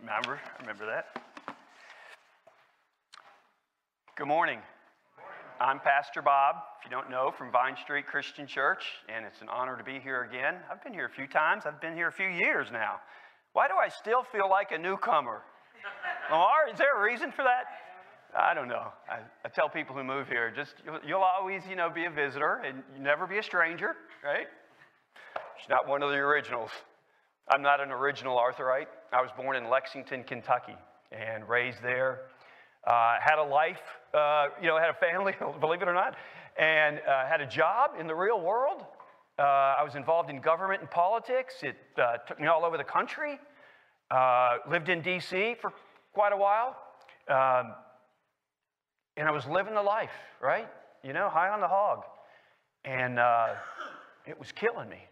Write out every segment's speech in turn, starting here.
Remember? Remember that. Good morning. I'm Pastor Bob, if you don't know, from Vine Street Christian Church, and it's an honor to be here again. I've been here a few times, I've been here a few years now. Why do I still feel like a newcomer? Lamar, is there a reason for that? I don't know. I, I tell people who move here, just you'll, you'll, always, you know, be a visitor and never be a stranger, right? She's not one of the originals. I'm not an original Arthurite. I was born in Lexington, Kentucky, and raised there. Uh, had a life, uh, you know, had a family, believe it or not, and uh, had a job in the real world. Uh, I was involved in government and politics. It uh, took me all over the country. Uh, lived in D.C. for quite a while. Um, and I was living the life, right? You know, high on the hog. And it was killing me.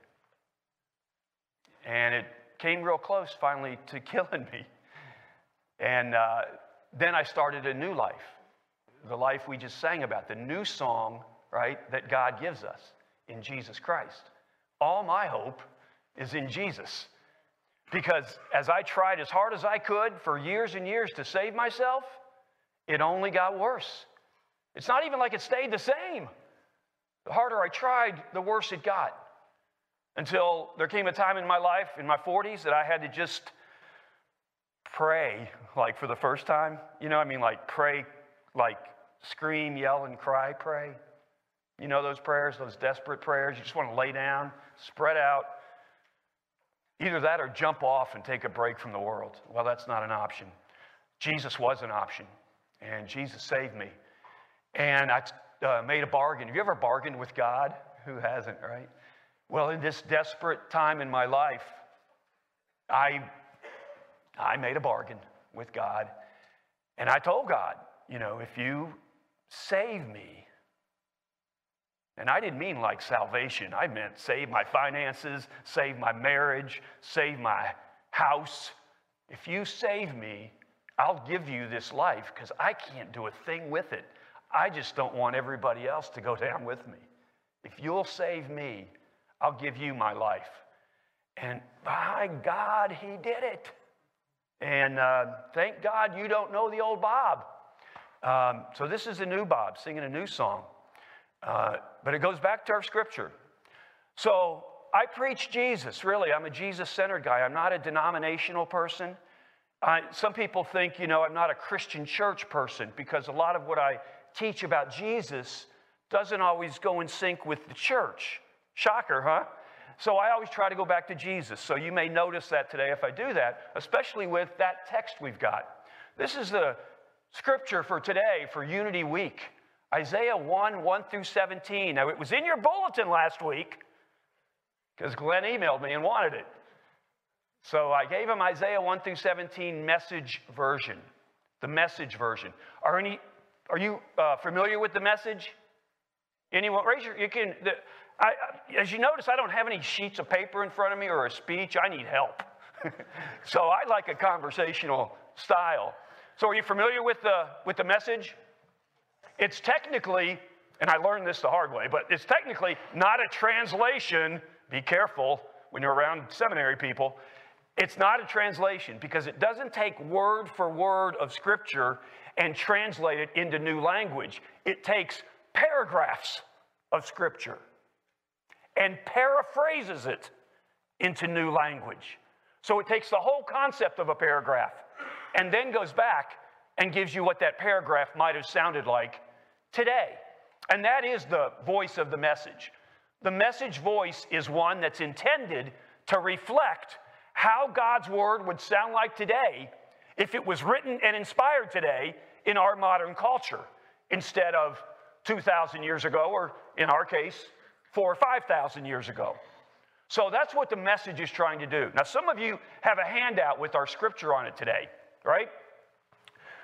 And it came real close finally to killing me. And uh, then I started a new life, the life we just sang about, the new song, right, that God gives us in Jesus Christ. All my hope is in Jesus. Because as I tried as hard as I could for years and years to save myself, it only got worse. It's not even like it stayed the same. The harder I tried, the worse it got until there came a time in my life, in my 40s, that I had to just pray, like for the first time. You know, I mean, like pray, like scream, yell, and cry, pray. You know those prayers, those desperate prayers? You just want to lay down, spread out. Either that or jump off and take a break from the world. Well, that's not an option. Jesus was an option, and Jesus saved me. And I uh, made a bargain. Have you ever bargained with God? Who hasn't, right? Well, in this desperate time in my life, I, I made a bargain with God. And I told God, you know, if you save me, and I didn't mean like salvation, I meant save my finances, save my marriage, save my house. If you save me, I'll give you this life because I can't do a thing with it. I just don't want everybody else to go down with me. If you'll save me, I'll give you my life. And by God, he did it. And uh, thank God you don't know the old Bob. Um, so this is a new Bob singing a new song. Uh, but it goes back to our scripture. So I preach Jesus, really. I'm a Jesus centered guy. I'm not a denominational person. I, some people think, you know, I'm not a Christian church person because a lot of what I teach about Jesus doesn't always go in sync with the church. Shocker, huh? So I always try to go back to Jesus. So you may notice that today if I do that, especially with that text we've got. This is the scripture for today for Unity Week Isaiah 1 1 through 17. Now, it was in your bulletin last week because Glenn emailed me and wanted it. So I gave him Isaiah 1 through 17 message version, the message version. Are, any, are you uh, familiar with the message? Anyone? Raise your, you can, the, I, as you notice, I don't have any sheets of paper in front of me or a speech. I need help. so I like a conversational style. So are you familiar with the, with the message? It's technically, and I learned this the hard way, but it's technically not a translation. Be careful when you're around seminary people. It's not a translation because it doesn't take word for word of Scripture and translate it into new language. It takes paragraphs of Scripture and paraphrases it into new language. So it takes the whole concept of a paragraph and then goes back and gives you what that paragraph might have sounded like today. And that is the voice of the message. The message voice is one that's intended to reflect how God's word would sound like today if it was written and inspired today in our modern culture instead of 2,000 years ago, or in our case, four or 5,000 years ago. So that's what the message is trying to do. Now, some of you have a handout with our scripture on it today, right?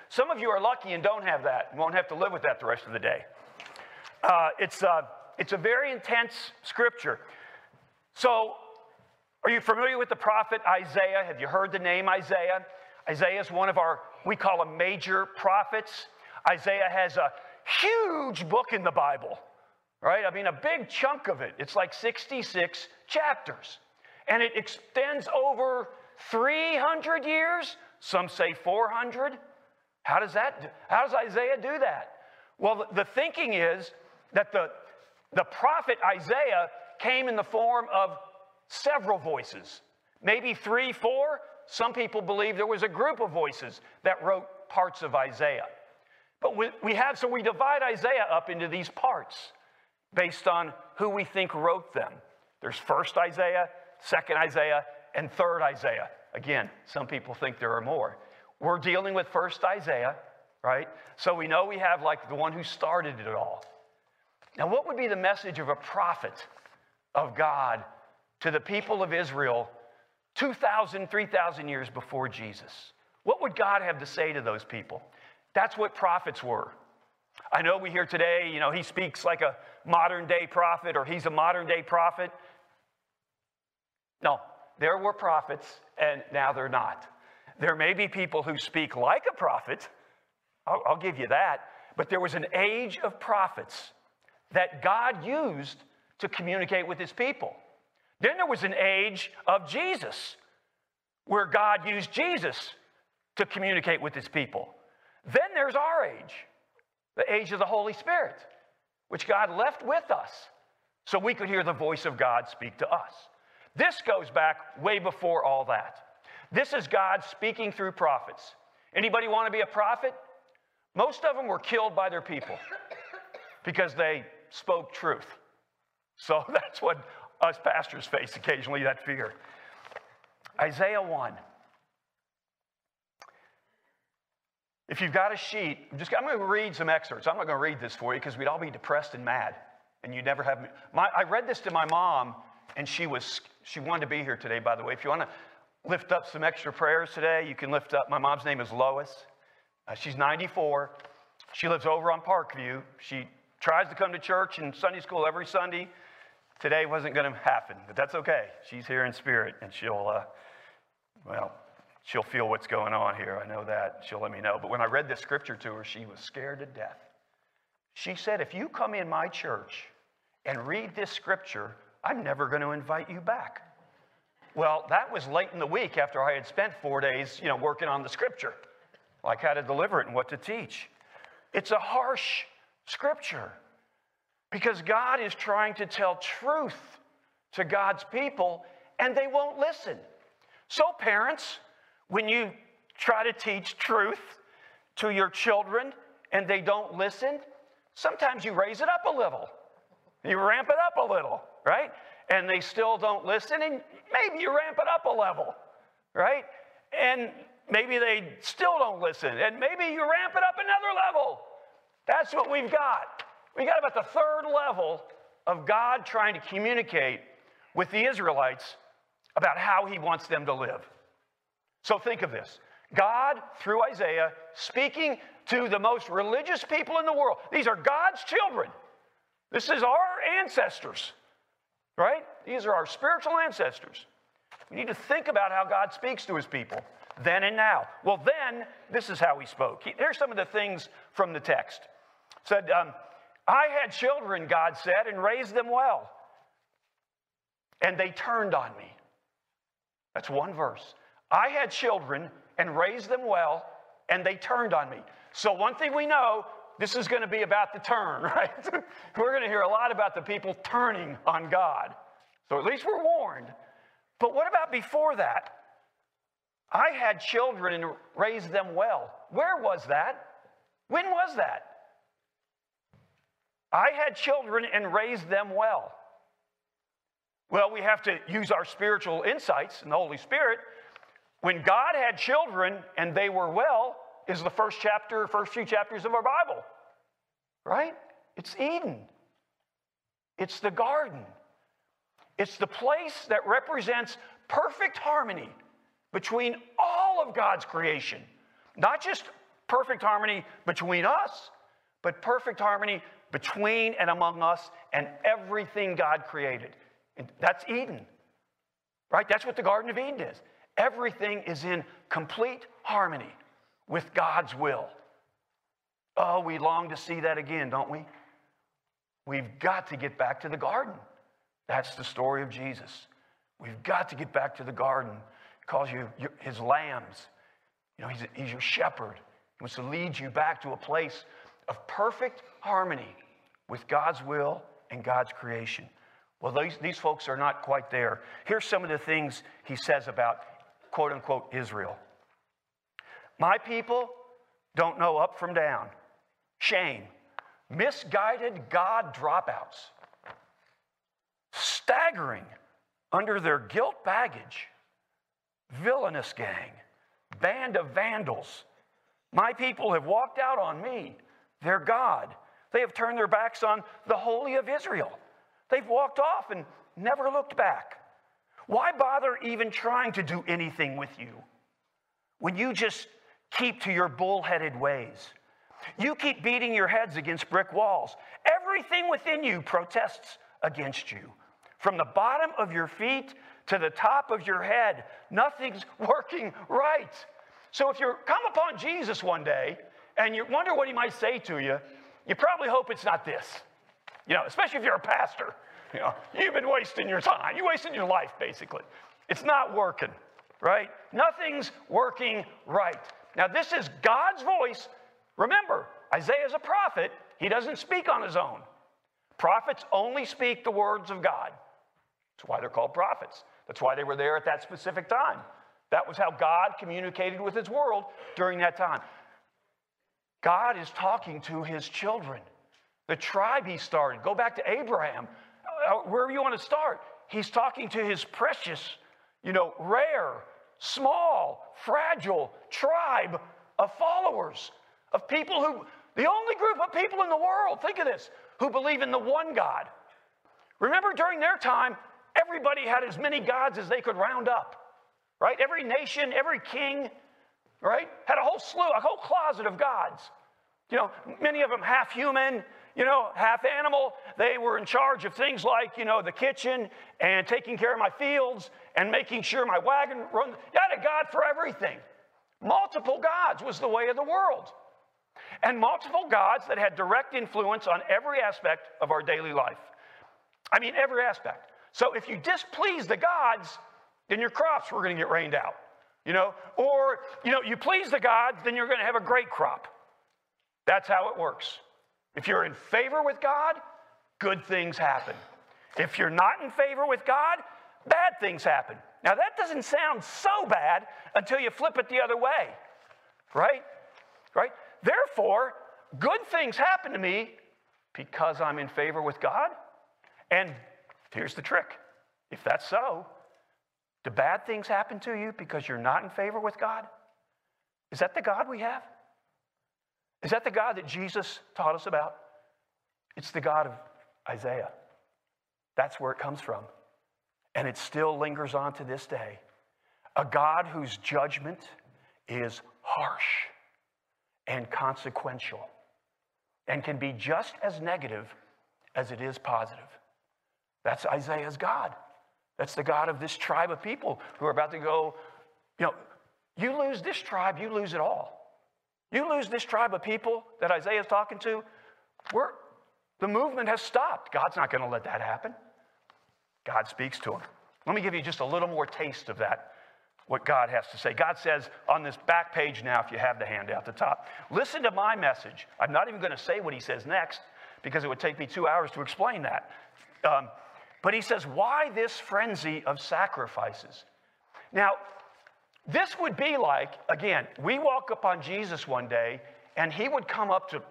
Some of you are lucky and don't have that and won't have to live with that the rest of the day. Uh, it's, uh, it's a very intense scripture. So, are you familiar with the prophet Isaiah? Have you heard the name Isaiah? Isaiah is one of our, we call them major prophets. Isaiah has a huge book in the Bible right? I mean, a big chunk of it. It's like 66 chapters. And it extends over 300 years, Some say 400. How does that, how does Isaiah do that? Well, the thinking is that the, the prophet Isaiah came in the form of several voices, maybe three, four. Some people believe there was a group of voices that wrote parts of Isaiah. But we, we have, so we divide Isaiah up into these parts based on who we think wrote them. There's first Isaiah, second Isaiah, and third Isaiah. Again, some people think there are more. We're dealing with first Isaiah, right? So we know we have like the one who started it all. Now, what would be the message of a prophet of God to the people of Israel 2,000, 3,000 years before Jesus? What would God have to say to those people? That's what prophets were. I know we hear today, you know, he speaks like a modern day prophet or he's a modern day prophet. No, there were prophets and now they're not. There may be people who speak like a prophet, I'll, I'll give you that, but there was an age of prophets that God used to communicate with his people. Then there was an age of Jesus where God used Jesus to communicate with his people. Then there's our age, the age of the Holy Spirit, which God left with us so we could hear the voice of God speak to us. This goes back way before all that. This is God speaking through prophets. Anybody want to be a prophet? Most of them were killed by their people because they spoke truth. So that's what us pastors face occasionally, that fear. Isaiah 1. If you've got a sheet, I'm, just, I'm going to read some excerpts. I'm not going to read this for you because we'd all be depressed and mad. And you'd never have. My, I read this to my mom, and she was she wanted to be here today. By the way, if you want to lift up some extra prayers today, you can lift up. My mom's name is Lois. Uh, she's 94. She lives over on Parkview. She tries to come to church and Sunday school every Sunday. Today wasn't going to happen, but that's okay. She's here in spirit, and she'll, uh, well, she'll feel what's going on here. I know that. She'll let me know. But when I read this scripture to her, she was scared to death. She said, If you come in my church and read this scripture, I'm never going to invite you back. Well, that was late in the week after I had spent four days, you know, working on the scripture, like how to deliver it and what to teach. It's a harsh scripture because God is trying to tell truth to God's people and they won't listen. So, parents, when you try to teach truth to your children and they don't listen, sometimes you raise it up a little. You ramp it up a little, right? And they still don't listen, and maybe you ramp it up a level, right? And maybe they still don't listen, and maybe you ramp it up another level. That's what we've got. We got about the third level of God trying to communicate with the Israelites about how he wants them to live. So think of this God, through Isaiah, speaking to the most religious people in the world. These are God's children. This is our ancestors, right? These are our spiritual ancestors. We need to think about how God speaks to his people then and now. Well, then, this is how he spoke. Here's some of the things from the text. It said, um, I had children, God said, and raised them well. And they turned on me. That's one verse. I had children and raised them well, and they turned on me. So, one thing we know this is going to be about the turn, right? we're going to hear a lot about the people turning on God. So, at least we're warned. But what about before that? I had children and raised them well. Where was that? When was that? I had children and raised them well. Well, we have to use our spiritual insights and the Holy Spirit when God had children and they were well, is the first chapter, first few chapters of our Bible, right? It's Eden, it's the garden, it's the place that represents perfect harmony between all of God's creation, not just perfect harmony between us, but perfect harmony between and among us and everything God created. And that's Eden, right? That's what the Garden of Eden is. Everything is in complete harmony with God's will. Oh, we long to see that again, don't we? We've got to get back to the garden. That's the story of Jesus. We've got to get back to the garden. He calls you his lambs. You know, he's, he's your shepherd. He wants to lead you back to a place of perfect harmony with God's will and God's creation. Well, these, these folks are not quite there. Here's some of the things he says about quote unquote Israel. My people don't know up from down. Shame. Misguided God dropouts. Staggering under their guilt baggage. Villainous gang. Band of vandals. My people have walked out on me, their God. They have turned their backs on the Holy of Israel. They've walked off and never looked back. Why bother even trying to do anything with you when you just keep to your bullheaded ways? You keep beating your heads against brick walls. Everything within you protests against you. From the bottom of your feet to the top of your head, nothing's working right. So if you come upon Jesus one day and you wonder what he might say to you, you probably hope it's not this. You know, especially if you're a pastor. You know, you've been wasting your time. You're wasting your life, basically. It's not working, right? Nothing's working right. Now, this is God's voice. Remember, Isaiah is a prophet. He doesn't speak on his own. Prophets only speak the words of God. That's why they're called prophets. That's why they were there at that specific time. That was how God communicated with his world during that time. God is talking to his children. The tribe he started, go back to Abraham, uh, wherever you want to start. He's talking to his precious, you know, rare, small, fragile tribe of followers, of people who, the only group of people in the world, think of this, who believe in the one God. Remember during their time, everybody had as many gods as they could round up, right? Every nation, every king, right, had a whole slew, a whole closet of gods. You know, many of them half human, you know, half animal. They were in charge of things like, you know, the kitchen and taking care of my fields and making sure my wagon runs. You had a God for everything. Multiple gods was the way of the world. And multiple gods that had direct influence on every aspect of our daily life. I mean, every aspect. So if you displease the gods, then your crops were going to get rained out. You know, or, you know, you please the gods, then you're going to have a great crop. That's how it works. If you're in favor with God, good things happen. If you're not in favor with God, bad things happen. Now, that doesn't sound so bad until you flip it the other way, right? Right? Therefore, good things happen to me because I'm in favor with God. And here's the trick if that's so, do bad things happen to you because you're not in favor with God? Is that the God we have? Is that the God that Jesus taught us about? It's the God of Isaiah. That's where it comes from. And it still lingers on to this day. A God whose judgment is harsh and consequential and can be just as negative as it is positive. That's Isaiah's God. That's the God of this tribe of people who are about to go, you know, you lose this tribe, you lose it all. You lose this tribe of people that Isaiah is talking to, we're, the movement has stopped. God's not going to let that happen. God speaks to him. Let me give you just a little more taste of that, what God has to say. God says on this back page now, if you have the handout at the top, listen to my message. I'm not even going to say what he says next because it would take me two hours to explain that. Um, but he says, Why this frenzy of sacrifices? Now, this would be like, again, we walk up on Jesus one day and he would come up to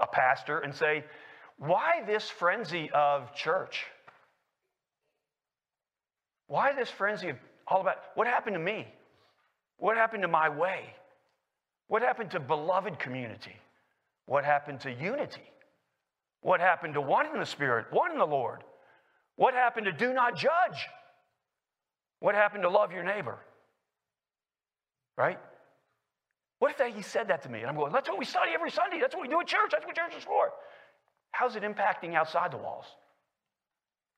a pastor and say, Why this frenzy of church? Why this frenzy of all about what happened to me? What happened to my way? What happened to beloved community? What happened to unity? What happened to one in the Spirit, one in the Lord? What happened to do not judge? What happened to love your neighbor? Right? What if he said that to me? And I'm going, that's what we study every Sunday. That's what we do at church. That's what church is for. How's it impacting outside the walls?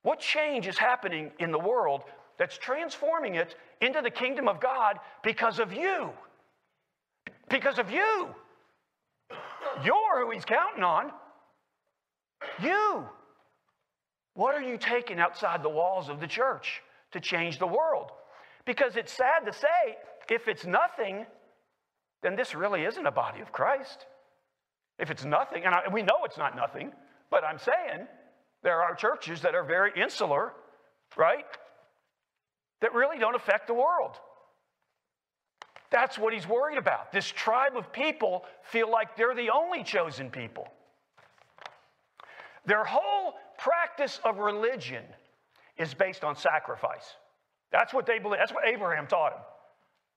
What change is happening in the world that's transforming it into the kingdom of God because of you? Because of you. You're who he's counting on. You. What are you taking outside the walls of the church to change the world? Because it's sad to say, if it's nothing, then this really isn't a body of Christ. If it's nothing, and I, we know it's not nothing, but I'm saying there are churches that are very insular, right? That really don't affect the world. That's what he's worried about. This tribe of people feel like they're the only chosen people. Their whole practice of religion is based on sacrifice. That's what they believe. That's what Abraham taught him.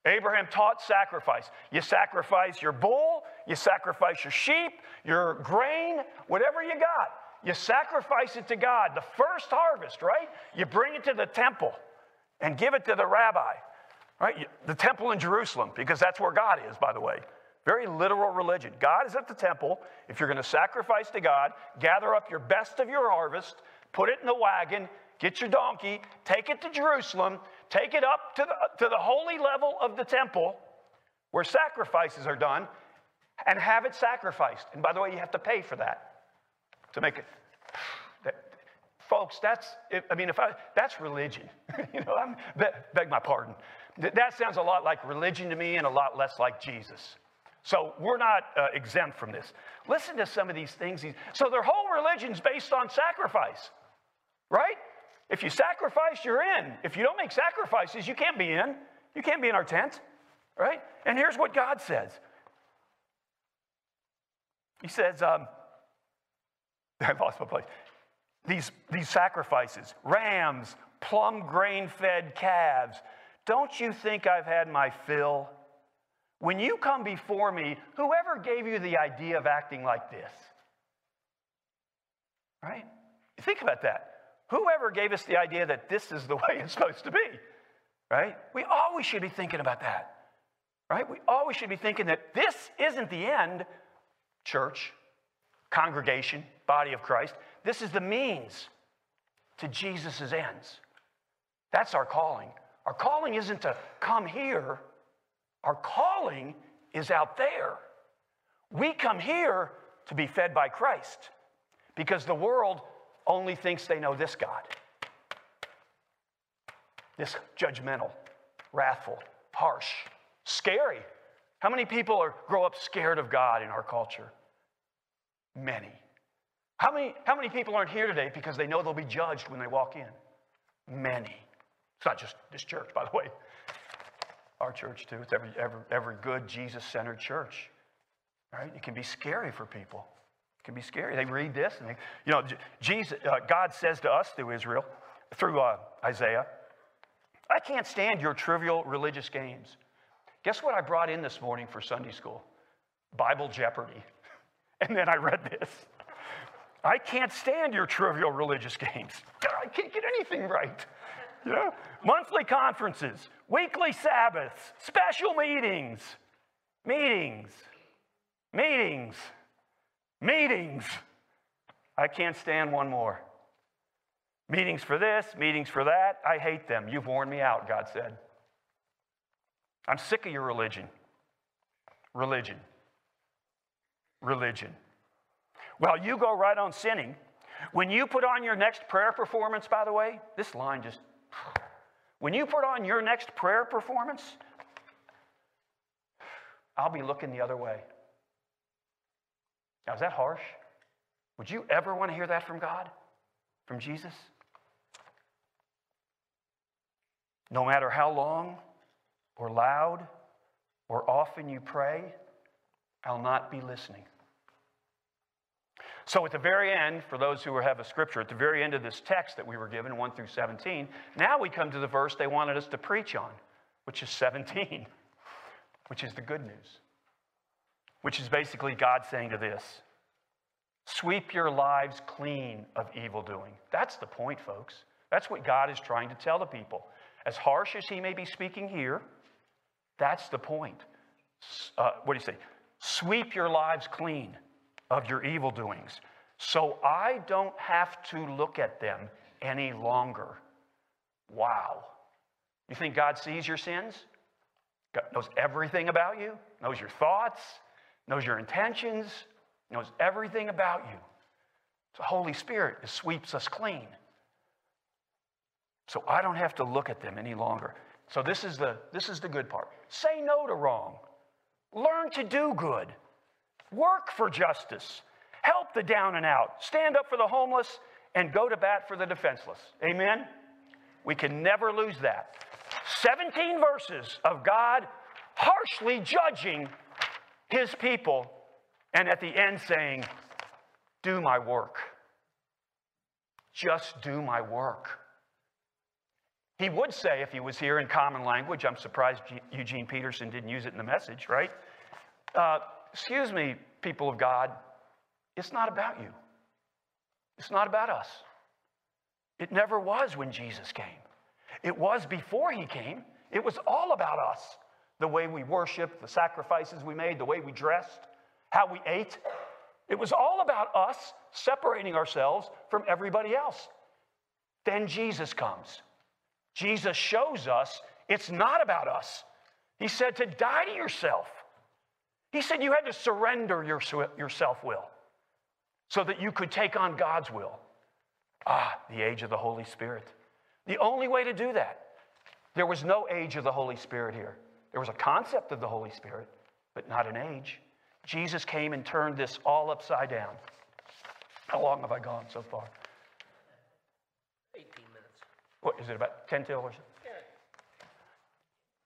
Abraham taught sacrifice. You sacrifice your bull, you sacrifice your sheep, your grain, whatever you got. You sacrifice it to God. The first harvest, right? You bring it to the temple and give it to the rabbi, right? The temple in Jerusalem, because that's where God is, by the way. Very literal religion. God is at the temple. If you're going to sacrifice to God, gather up your best of your harvest, put it in the wagon, get your donkey, take it to Jerusalem, take it up to the, to the holy level of the temple where sacrifices are done, and have it sacrificed. And by the way, you have to pay for that to make it. That, folks, that's, I mean, if I, that's religion. you know, I'm, beg my pardon. That sounds a lot like religion to me and a lot less like Jesus. So we're not uh, exempt from this. Listen to some of these things. So their whole religion's based on sacrifice, right? If you sacrifice, you're in. If you don't make sacrifices, you can't be in. You can't be in our tent, right? And here's what God says He says, um, I lost my place. These, these sacrifices, rams, plum grain fed calves, don't you think I've had my fill? When you come before me, whoever gave you the idea of acting like this? Right? Think about that. Whoever gave us the idea that this is the way it's supposed to be? Right? We always should be thinking about that. Right? We always should be thinking that this isn't the end, church, congregation, body of Christ. This is the means to Jesus' ends. That's our calling. Our calling isn't to come here our calling is out there. We come here to be fed by Christ because the world only thinks they know this God. This judgmental, wrathful, harsh, scary. How many people are, grow up scared of God in our culture? Many. How many, how many people aren't here today because they know they'll be judged when they walk in? Many. It's not just this church, by the way. Our church, too. It's every, every, every good Jesus centered church. Right? It can be scary for people. Can be scary. They read this and they, you know, Jesus, uh, God says to us through Israel, through uh, Isaiah, I can't stand your trivial religious games. Guess what I brought in this morning for Sunday school? Bible Jeopardy. And then I read this. I can't stand your trivial religious games. I can't get anything right. Yeah. Monthly conferences, weekly Sabbaths, special meetings, meetings, meetings, meetings. I can't stand one more. Meetings for this, meetings for that. I hate them. You've worn me out, God said. I'm sick of your religion. Religion. Religion. Well, you go right on sinning. When you put on your next prayer performance, by the way, this line just when you put on your next prayer performance, I'll be looking the other way. Now, is that harsh? Would you ever want to hear that from God? From Jesus? No matter how long or loud or often you pray, I'll not be listening. So, at the very end, for those who have a scripture, at the very end of this text that we were given, 1 through 17, now we come to the verse they wanted us to preach on, which is 17, which is the good news, which is basically God saying to this sweep your lives clean of evil doing. That's the point, folks. That's what God is trying to tell the people. As harsh as He may be speaking here, that's the point. Uh, what do you say? Sweep your lives clean of your evil doings, so I don't have to look at them any longer. Wow. You think God sees your sins? God knows everything about you, knows your thoughts, knows your intentions, knows everything about you. The Holy Spirit it sweeps us clean. So I don't have to look at them any longer. So this is the, this is the good part. Say no to wrong. Learn to do good. Work for justice. Help the down and out. Stand up for the homeless and go to bat for the defenseless. Amen? We can never lose that. 17 verses of God harshly judging his people, and at the end saying, Do my work. Just do my work. He would say, if he was here in common language, I'm surprised Eugene Peterson didn't use it in the message, right? Uh, excuse me, people of God, it's not about you. It's not about us. It never was when Jesus came. It was before he came. It was all about us the way we worshiped, the sacrifices we made, the way we dressed, how we ate. It was all about us separating ourselves from everybody else. Then Jesus comes. Jesus shows us it's not about us. He said to die to yourself. He said you had to surrender your, your self will so that you could take on God's will. Ah, the age of the Holy Spirit. The only way to do that, there was no age of the Holy Spirit here. There was a concept of the Holy Spirit, but not an age. Jesus came and turned this all upside down. How long have I gone so far? 18 minutes. What is it, about 10 till or something? Yeah.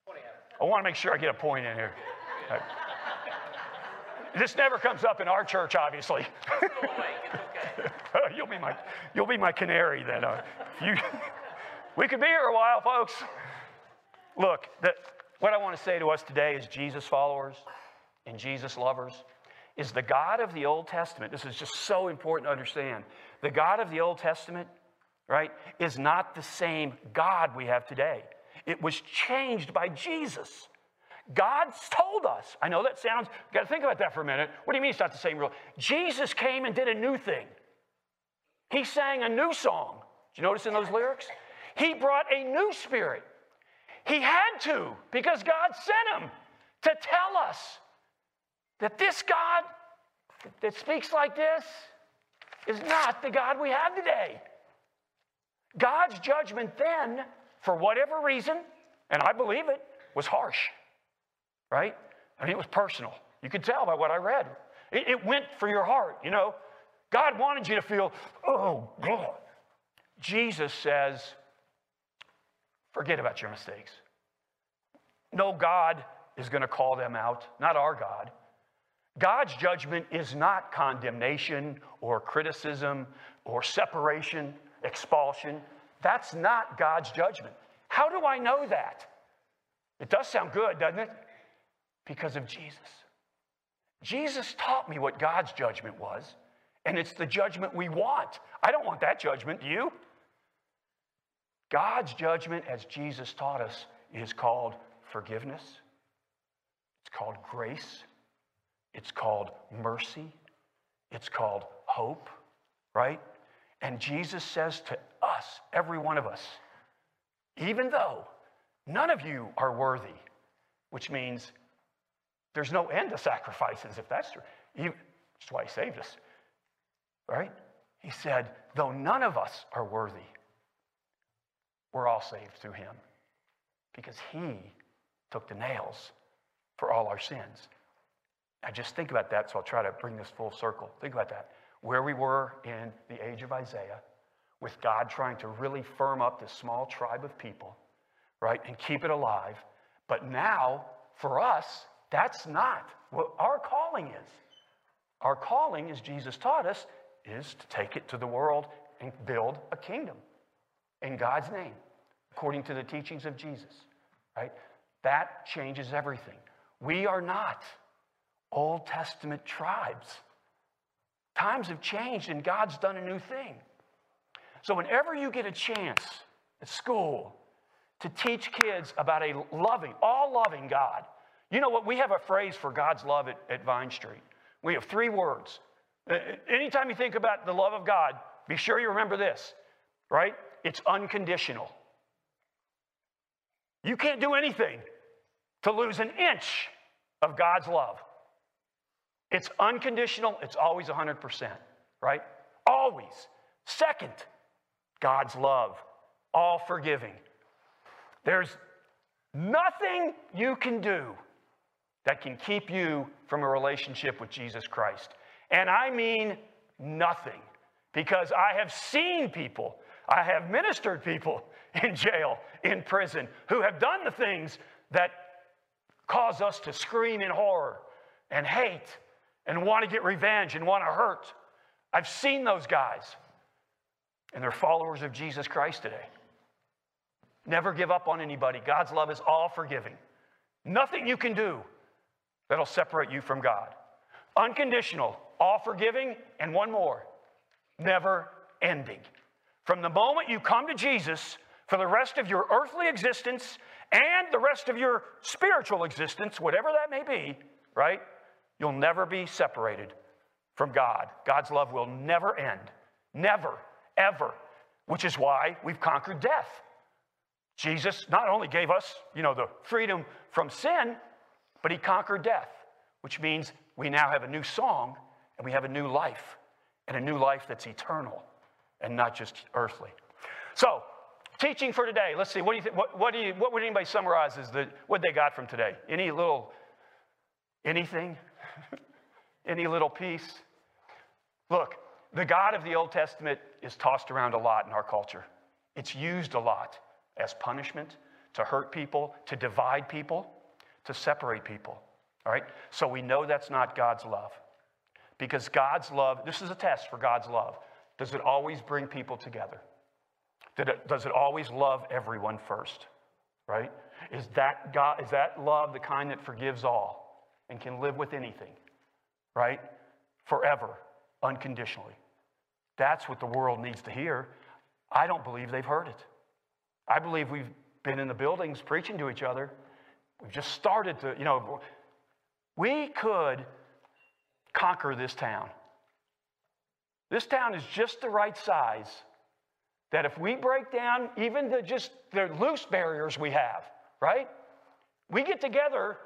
20 I want to make sure I get a point in here. Right. This never comes up in our church, obviously. Go away. It's okay. you'll be my, you'll be my canary then. Uh, you, we could be here a while, folks. Look, the, what I want to say to us today is Jesus followers and Jesus lovers is the God of the Old Testament. This is just so important to understand. The God of the Old Testament, right, is not the same God we have today. It was changed by Jesus. God's told us. I know that sounds, got to think about that for a minute. What do you mean it's not the same rule? Jesus came and did a new thing. He sang a new song. Did you notice in those lyrics? He brought a new spirit. He had to because God sent him to tell us that this God that speaks like this is not the God we have today. God's judgment then, for whatever reason, and I believe it, was harsh, right? I mean, it was personal. You could tell by what I read. It, it went for your heart, you know. God wanted you to feel, oh, God. Jesus says, forget about your mistakes. No God is going to call them out, not our God. God's judgment is not condemnation or criticism or separation, expulsion. That's not God's judgment. How do I know that? It does sound good, doesn't it? Because of Jesus. Jesus taught me what God's judgment was, and it's the judgment we want. I don't want that judgment, do you? God's judgment, as Jesus taught us, is called forgiveness, it's called grace, it's called mercy. It's called hope, right? And Jesus says to us, every one of us, even though none of you are worthy, which means there's no end to sacrifices if that's true. Even, that's why he saved us, right? He said, though none of us are worthy, we're all saved through him because he took the nails for all our sins. Now just think about that, so I'll try to bring this full circle. Think about that. Where we were in the age of Isaiah, with God trying to really firm up this small tribe of people, right, and keep it alive. But now, for us, that's not what our calling is. Our calling, as Jesus taught us, is to take it to the world and build a kingdom in God's name, according to the teachings of Jesus, right? That changes everything. We are not Old Testament tribes. Times have changed and God's done a new thing. So, whenever you get a chance at school to teach kids about a loving, all loving God, you know what? We have a phrase for God's love at, at Vine Street. We have three words. Anytime you think about the love of God, be sure you remember this, right? It's unconditional. You can't do anything to lose an inch of God's love. It's unconditional, it's always 100%, right? Always. Second, God's love, all forgiving. There's nothing you can do that can keep you from a relationship with Jesus Christ. And I mean nothing because I have seen people, I have ministered people in jail, in prison, who have done the things that cause us to scream in horror and hate and want to get revenge and want to hurt. I've seen those guys, and they're followers of Jesus Christ today. Never give up on anybody. God's love is all forgiving. Nothing you can do that'll separate you from God. Unconditional, all forgiving, and one more never ending. From the moment you come to Jesus for the rest of your earthly existence and the rest of your spiritual existence, whatever that may be, right? You'll never be separated from God. God's love will never end. Never, ever. Which is why we've conquered death. Jesus not only gave us, you know, the freedom from sin, but he conquered death, which means we now have a new song and we have a new life, and a new life that's eternal and not just earthly. So, teaching for today. Let's see. What do you think? What, what, do you, what would anybody summarize as the what they got from today? Any little anything? Any little piece? Look, the God of the Old Testament is tossed around a lot in our culture. It's used a lot as punishment to hurt people, to divide people, to separate people. All right? So we know that's not God's love. Because God's love, this is a test for God's love. Does it always bring people together? It, does it always love everyone first? Right? Is that, God, is that love the kind that forgives all and can live with anything? Right? Forever, unconditionally. That's what the world needs to hear. I don't believe they've heard it. I believe we've been in the buildings preaching to each other. We've just started to, you know, we could conquer this town. This town is just the right size that if we break down even the just the loose barriers we have, right? We get together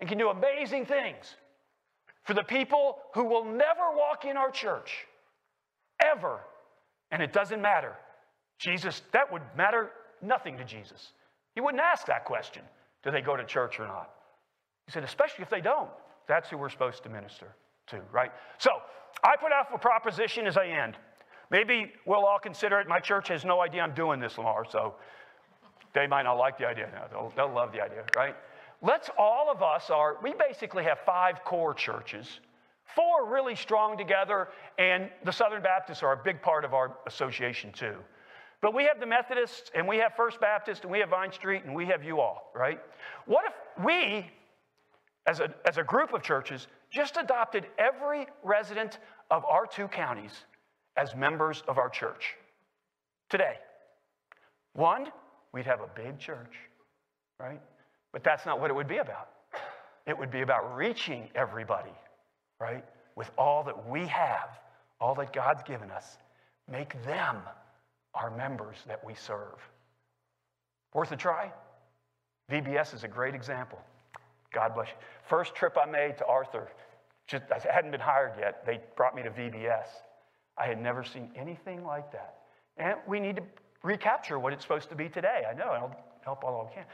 and can do amazing things for the people who will never walk in our church ever. And it doesn't matter. Jesus, that would matter nothing to Jesus. He wouldn't ask that question do they go to church or not? He said, especially if they don't. That's who we're supposed to minister to, right? So I put out a proposition as I end. Maybe we'll all consider it. My church has no idea I'm doing this, Lamar, so they might not like the idea. No, they'll, they'll love the idea, right? Let's all of us are, we basically have five core churches, four really strong together, and the Southern Baptists are a big part of our association too. But we have the Methodists, and we have First Baptist, and we have Vine Street, and we have you all, right? What if we, as a, as a group of churches, just adopted every resident of our two counties as members of our church today. One, we'd have a big church, right? But that's not what it would be about. It would be about reaching everybody, right? With all that we have, all that God's given us. Make them our members that we serve. Worth a try? VBS is a great example. God bless you. First trip I made to Arthur, just, I hadn't been hired yet. They brought me to VBS. I had never seen anything like that. And we need to recapture what it's supposed to be today. I know, I'll help all I can.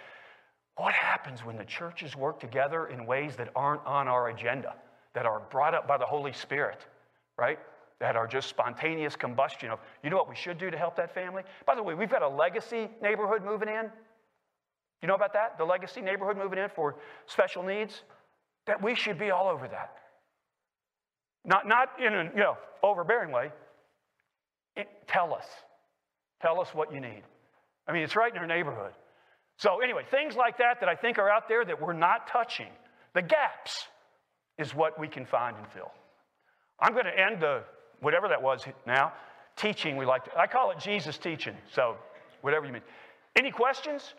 What happens when the churches work together in ways that aren't on our agenda, that are brought up by the Holy Spirit, right? That are just spontaneous combustion of, you know what we should do to help that family? By the way, we've got a legacy neighborhood moving in. You know about that? The legacy neighborhood moving in for special needs? That we should be all over that. Not, not in a you know, overbearing way. It, tell us. Tell us what you need. I mean, it's right in our neighborhood. So, anyway, things like that that I think are out there that we're not touching. The gaps is what we can find and fill. I'm going to end the, whatever that was now, teaching we like to, I call it Jesus teaching. So, whatever you mean. Any questions?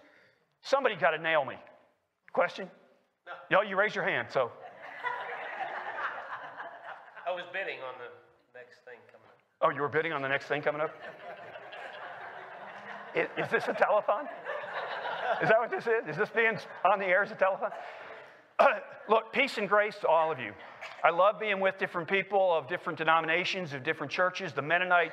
Somebody got to nail me. Question? No. Yo, you raise your hand, so. I was bidding on the next thing coming up. Oh, you were bidding on the next thing coming up? is, is this a telethon? Is that what this is? Is this being on the air as a telethon? look, peace and grace to all of you. I love being with different people of different denominations, of different churches. The Mennonite,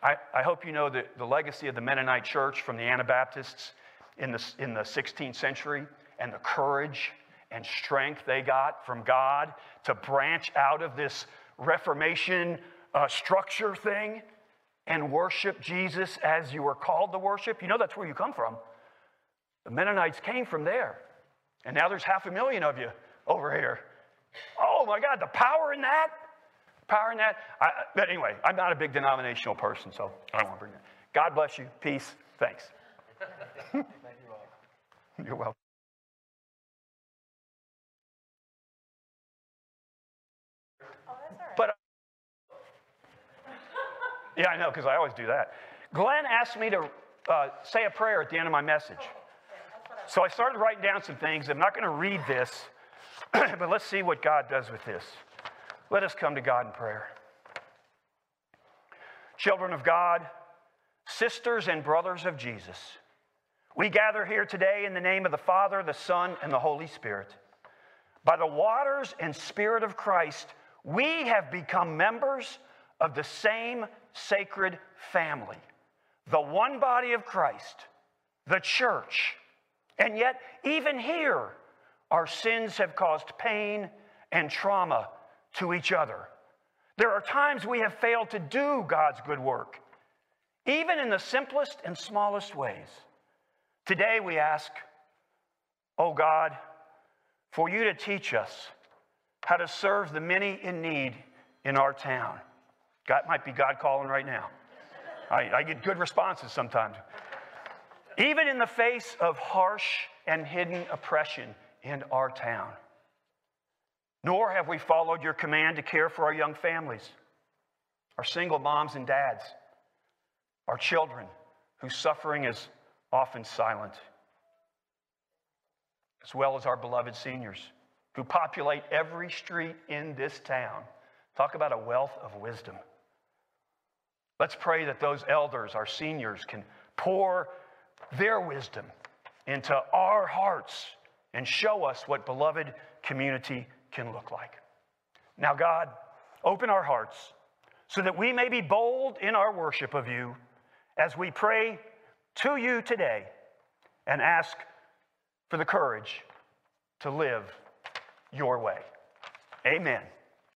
I, I hope you know the, the legacy of the Mennonite church from the Anabaptists in the, in the 16th century and the courage and strength they got from God to branch out of this Reformation uh, structure thing and worship Jesus as you were called to worship. You know that's where you come from. The Mennonites came from there. And now there's half a million of you over here. Oh my God, the power in that? Power in that? I, but anyway, I'm not a big denominational person, so I don't want to bring that. God bless you. Peace. Thanks. You're welcome. But yeah, I know, because I always do that. Glenn asked me to uh, say a prayer at the end of my message. So I started writing down some things. I'm not going to read this, but let's see what God does with this. Let us come to God in prayer. Children of God, sisters and brothers of Jesus, we gather here today in the name of the Father, the Son, and the Holy Spirit. By the waters and Spirit of Christ, we have become members of the same sacred family, the one body of Christ, the church. And yet, even here, our sins have caused pain and trauma to each other. There are times we have failed to do God's good work, even in the simplest and smallest ways. Today we ask, oh God, for you to teach us how to serve the many in need in our town. God might be God calling right now. I, I get good responses sometimes. Even in the face of harsh and hidden oppression in our town. Nor have we followed your command to care for our young families, our single moms and dads, our children whose suffering is often silent, as well as our beloved seniors who populate every street in this town. Talk about a wealth of wisdom. Let's pray that those elders, our seniors, can pour their wisdom into our hearts and show us what beloved community can look like. Now, God, open our hearts so that we may be bold in our worship of you as we pray to you today and ask for the courage to live your way. Amen.